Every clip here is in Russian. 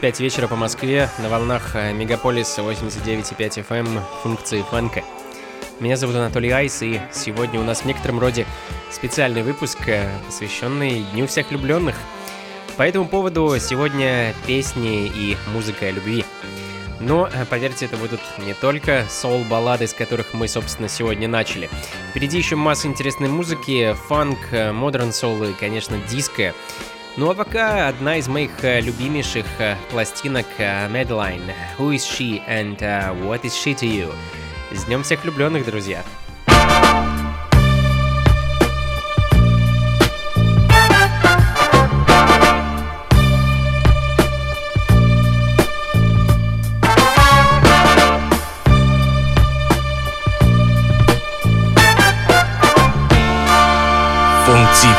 5 вечера по Москве на волнах э, Мегаполис 89,5 FM эм функции фанка. Меня зовут Анатолий Айс, и сегодня у нас в некотором роде специальный выпуск, э, посвященный Дню всех влюбленных. По этому поводу сегодня песни и музыка о любви. Но, э, поверьте, это будут не только соул-баллады, с которых мы, собственно, сегодня начали. Впереди еще масса интересной музыки, фанк, модерн соул и, конечно, диско. Ну а пока одна из моих э, любимейших э, пластинок э, Madeline Who is she and what is she to you? С днем всех влюбленных, друзья! Функции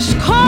just call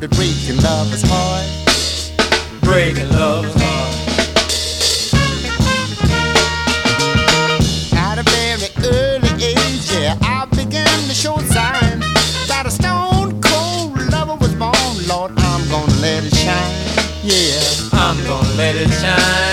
the breaking lover's heart. Breaking love's heart. At a very early age, yeah, I began to show signs that a stone cold lover was born. Lord, I'm gonna let it shine, yeah. I'm gonna let it shine,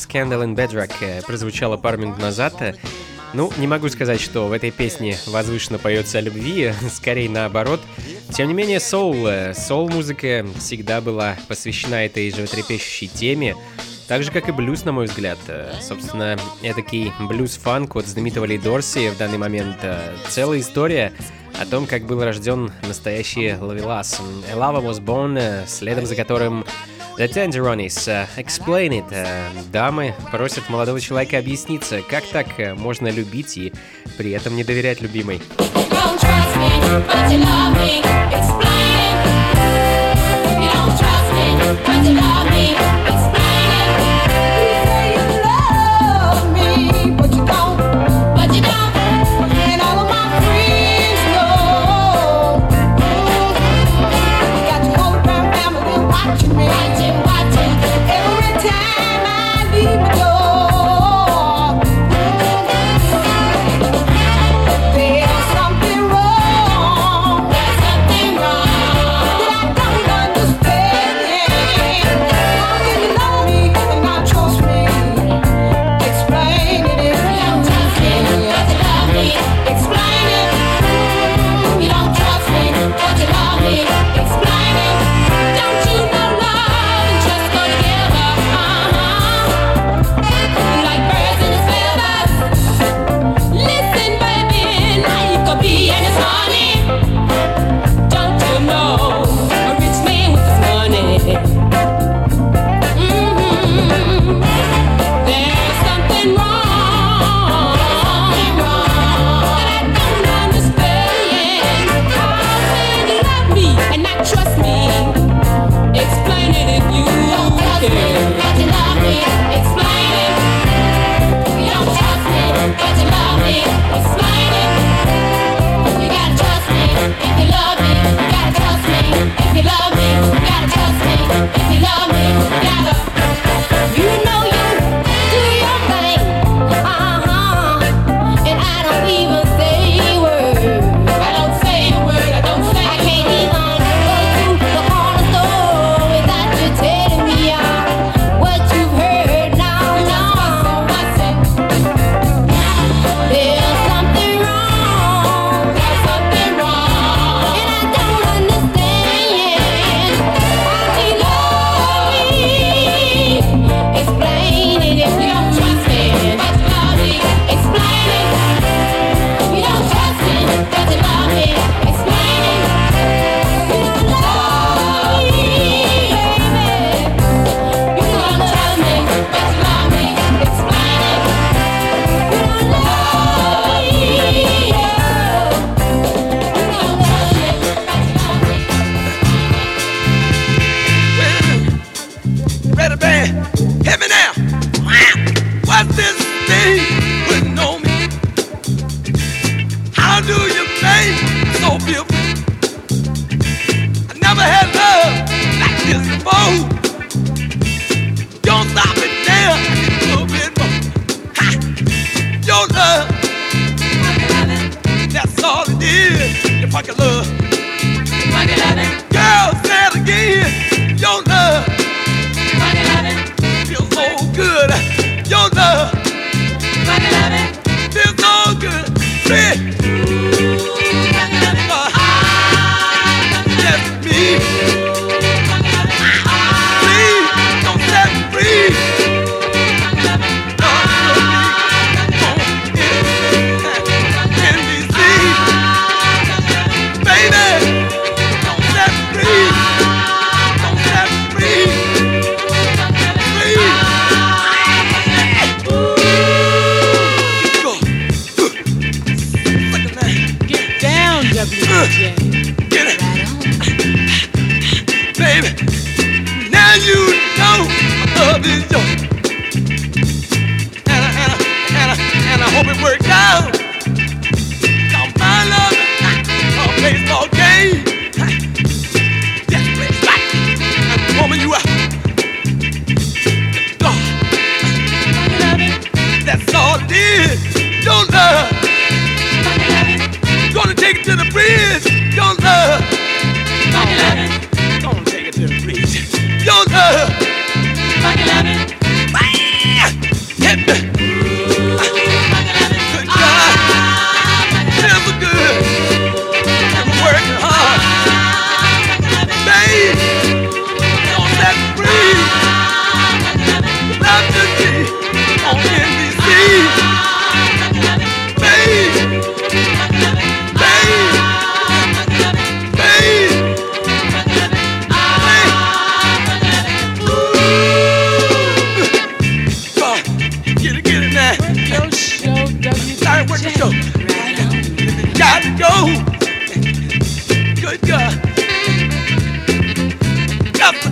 Scandal in Bedrock э, прозвучала пару минут назад. Ну, не могу сказать, что в этой песне возвышенно поется о любви, скорее наоборот. Тем не менее, соул, э, соул-музыка всегда была посвящена этой животрепещущей теме, так же, как и блюз, на мой взгляд. Э, Собственно, этакий блюз-фанк от знаменитого Ли Дорси в данный момент целая история о том, как был рожден настоящий ловелас. A Lava Was Born, следом за которым The Tenderonis, э, Explain It. Э, Дамы просят молодого человека объясниться, как так э, можно любить и при этом не доверять любимой. You don't trust me, but you love me.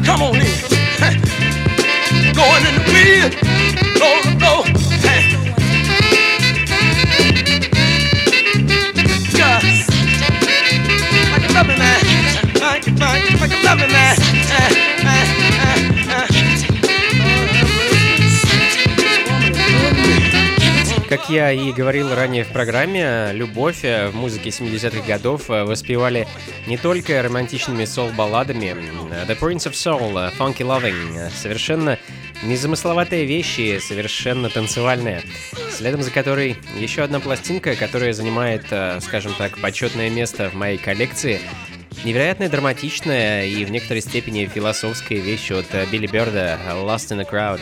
Come on in. Going in the field. Как я и говорил ранее в программе, любовь э, в музыке 70-х годов э, воспевали не только романтичными сол-балладами. Э, the Prince of Soul, Funky Loving, совершенно незамысловатые вещи, совершенно танцевальные. Следом за которой еще одна пластинка, которая занимает, скажем так, почетное место в моей коллекции. Невероятно драматичная и в некоторой степени философская вещь от Билли Берда «Lost in the Crowd».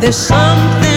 There's something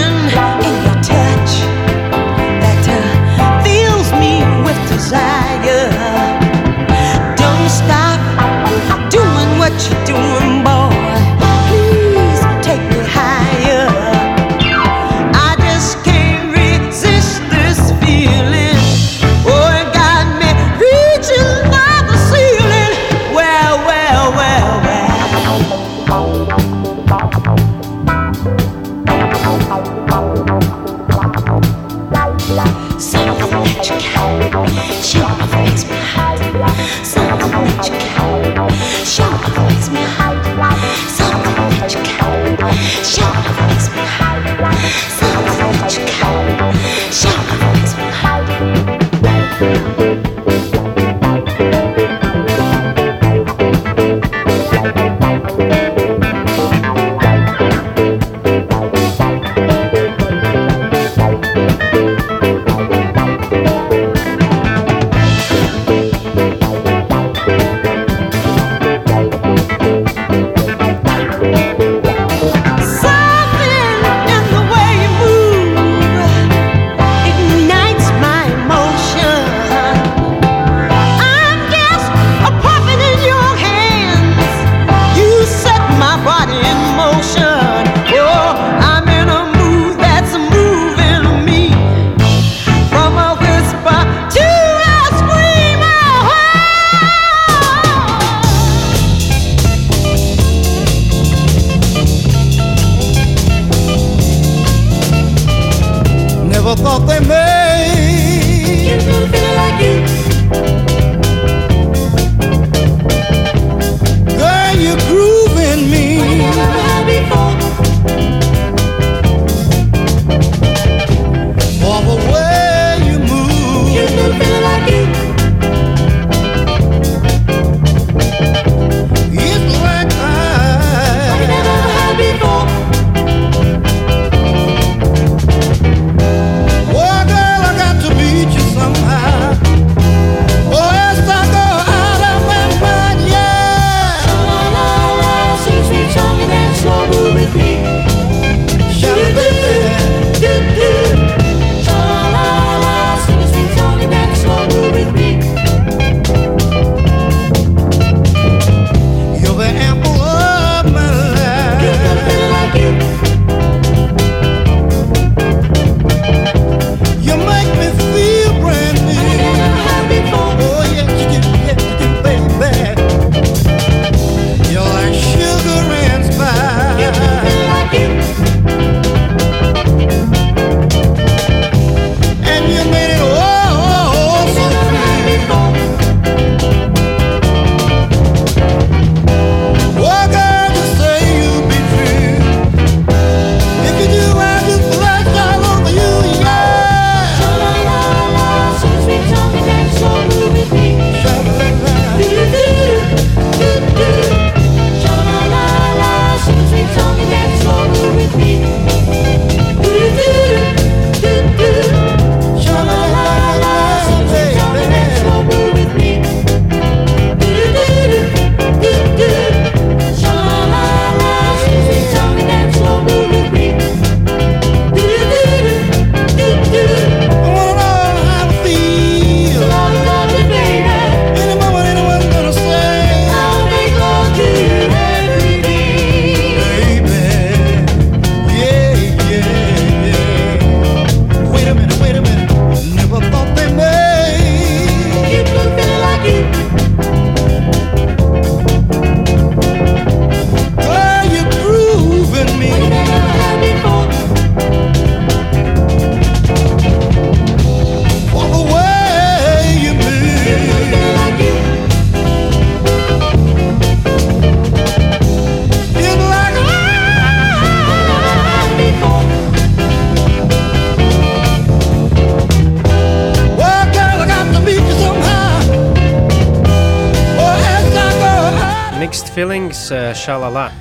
«Шалала».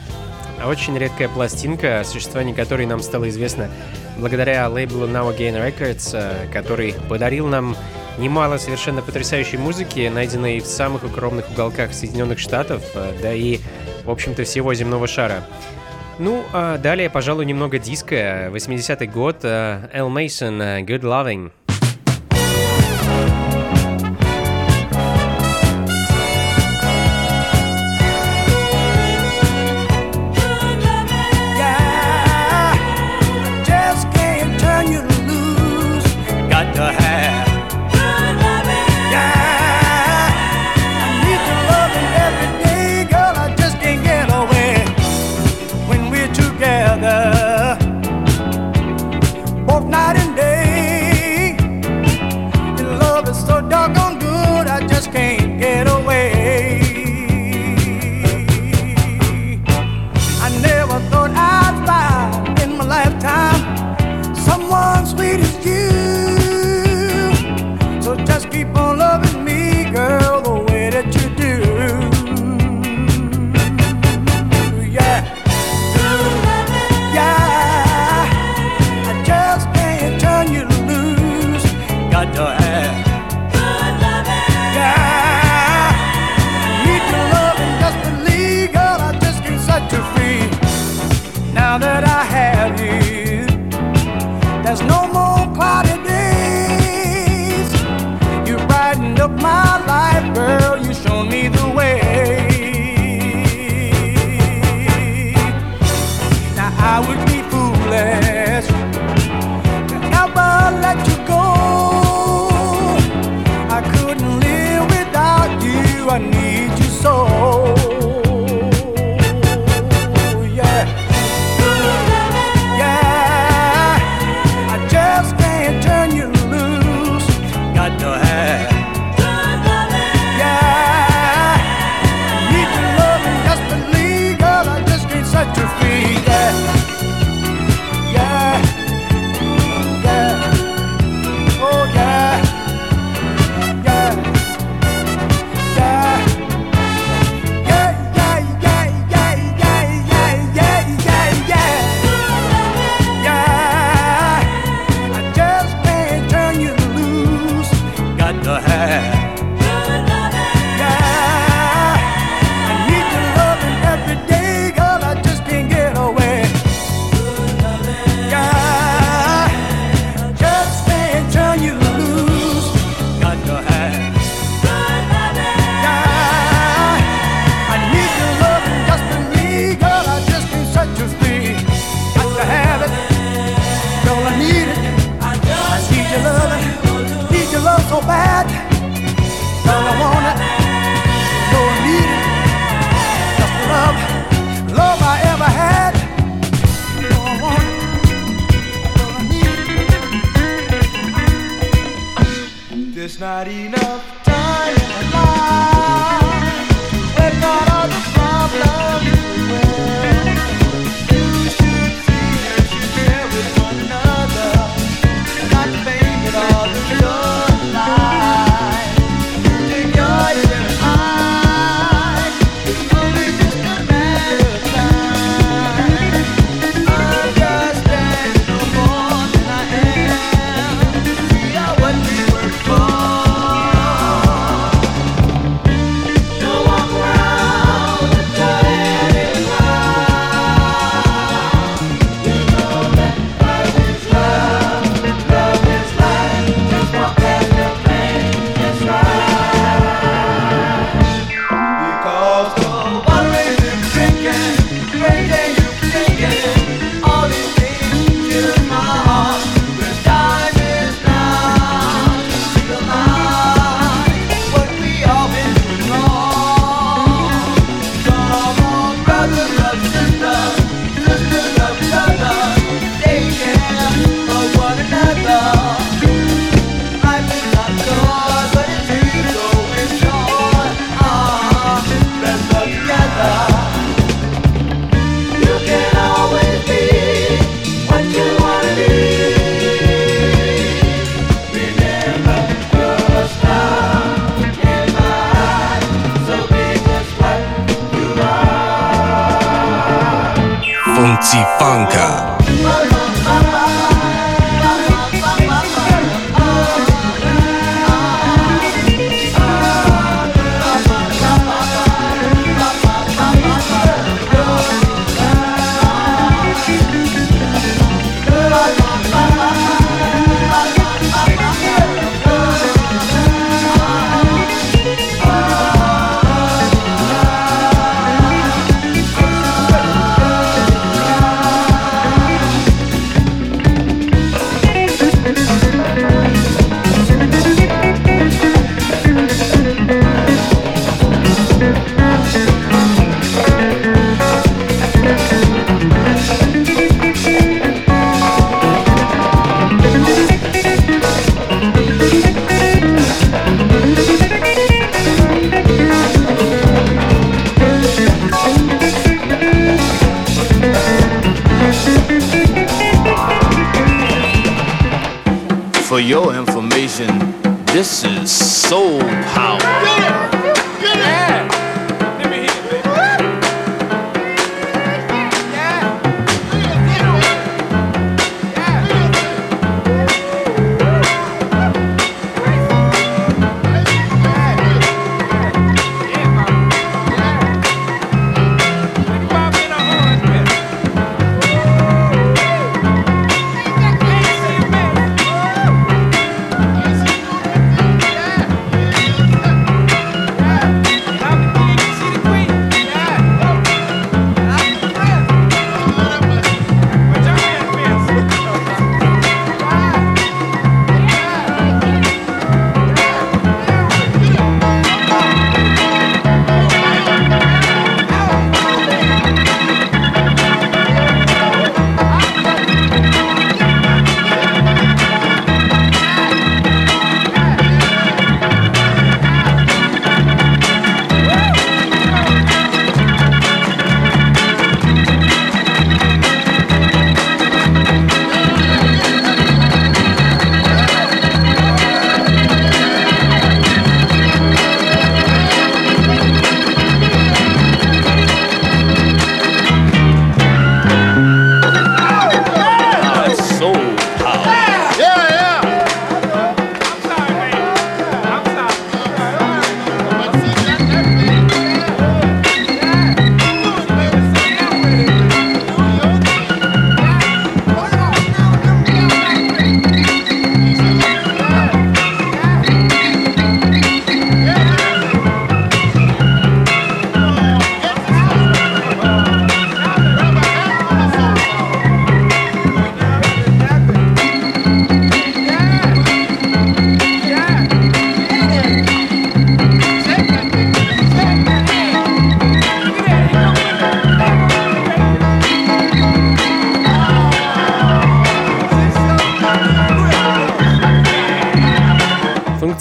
Очень редкая пластинка, о существовании которой нам стало известно благодаря лейблу Now Again Records, э, который подарил нам немало совершенно потрясающей музыки, найденной в самых укромных уголках Соединенных Штатов, э, да и, в общем-то, всего земного шара. Ну, а далее, пожалуй, немного диска. 80-й год. Эл Мейсон, э, Good Loving.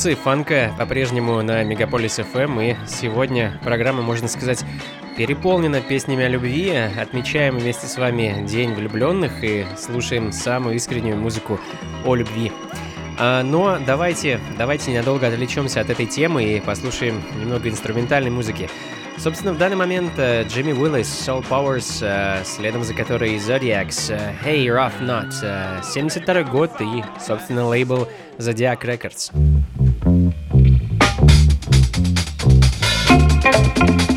Функции фанка по-прежнему на Мегаполис FM, и сегодня программа, можно сказать, переполнена песнями о любви. Отмечаем вместе с вами День влюбленных и слушаем самую искреннюю музыку о любви. А, но давайте, давайте ненадолго отвлечемся от этой темы и послушаем немного инструментальной музыки. Собственно, в данный момент э, Джимми Уиллис, Soul Powers, э, следом за которой Zodiacs, э, Hey Rough Knot, э, 72 год и, собственно, лейбл Zodiac Records. Thank you.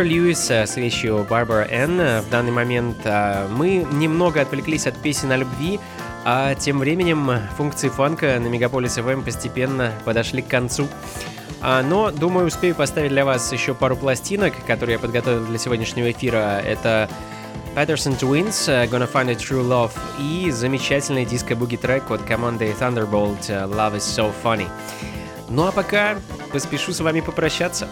Webster Льюис э, с вещью Барбара Энн э, в данный момент. э, Мы немного отвлеклись от песен о любви, а тем временем функции фанка на Мегаполис ФМ постепенно подошли к концу. А, Но, думаю, успею поставить для вас еще пару пластинок, которые я подготовил для сегодняшнего эфира. Это Patterson Twins, Gonna Find a True Love и замечательный диско-буги трек от команды Thunderbolt Love is So Funny. Ну а пока поспешу с вами попрощаться.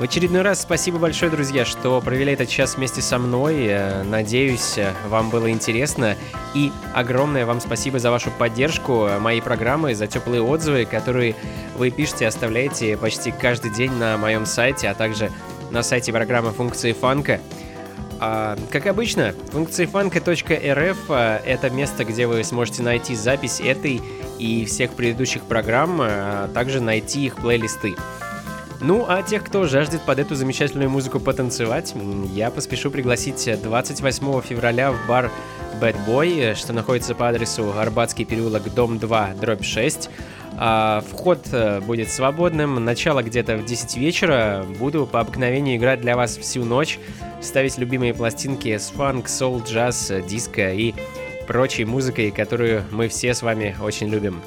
В очередной раз спасибо большое, друзья, что провели этот час вместе со мной. Э, Надеюсь, э, вам было интересно. И огромное вам спасибо за вашу поддержку э, моей программы, за теплые отзывы, которые вы пишете и оставляете почти каждый день на моем сайте, а также на сайте программы функции фанка. А, как обычно, функциифанка.рф а, — это место, где вы сможете найти запись этой и всех предыдущих программ, а также найти их плейлисты. Ну, а тех, кто жаждет под эту замечательную музыку потанцевать, я поспешу пригласить 28 февраля в бар Bad Boy, что находится по адресу Арбатский переулок, дом 2, дробь 6. А, вход э, будет свободным, начало где-то в 10 вечера. Буду по обыкновению играть для вас всю ночь, ставить любимые пластинки с фанк, соул, джаз, диско и прочей музыкой, которую мы все с вами очень любим.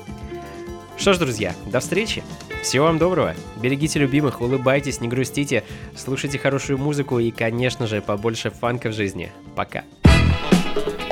Что ж, друзья, до встречи. Всего вам доброго. Берегите любимых, улыбайтесь, не грустите, слушайте хорошую музыку и, конечно же, побольше фанка в жизни. Пока. People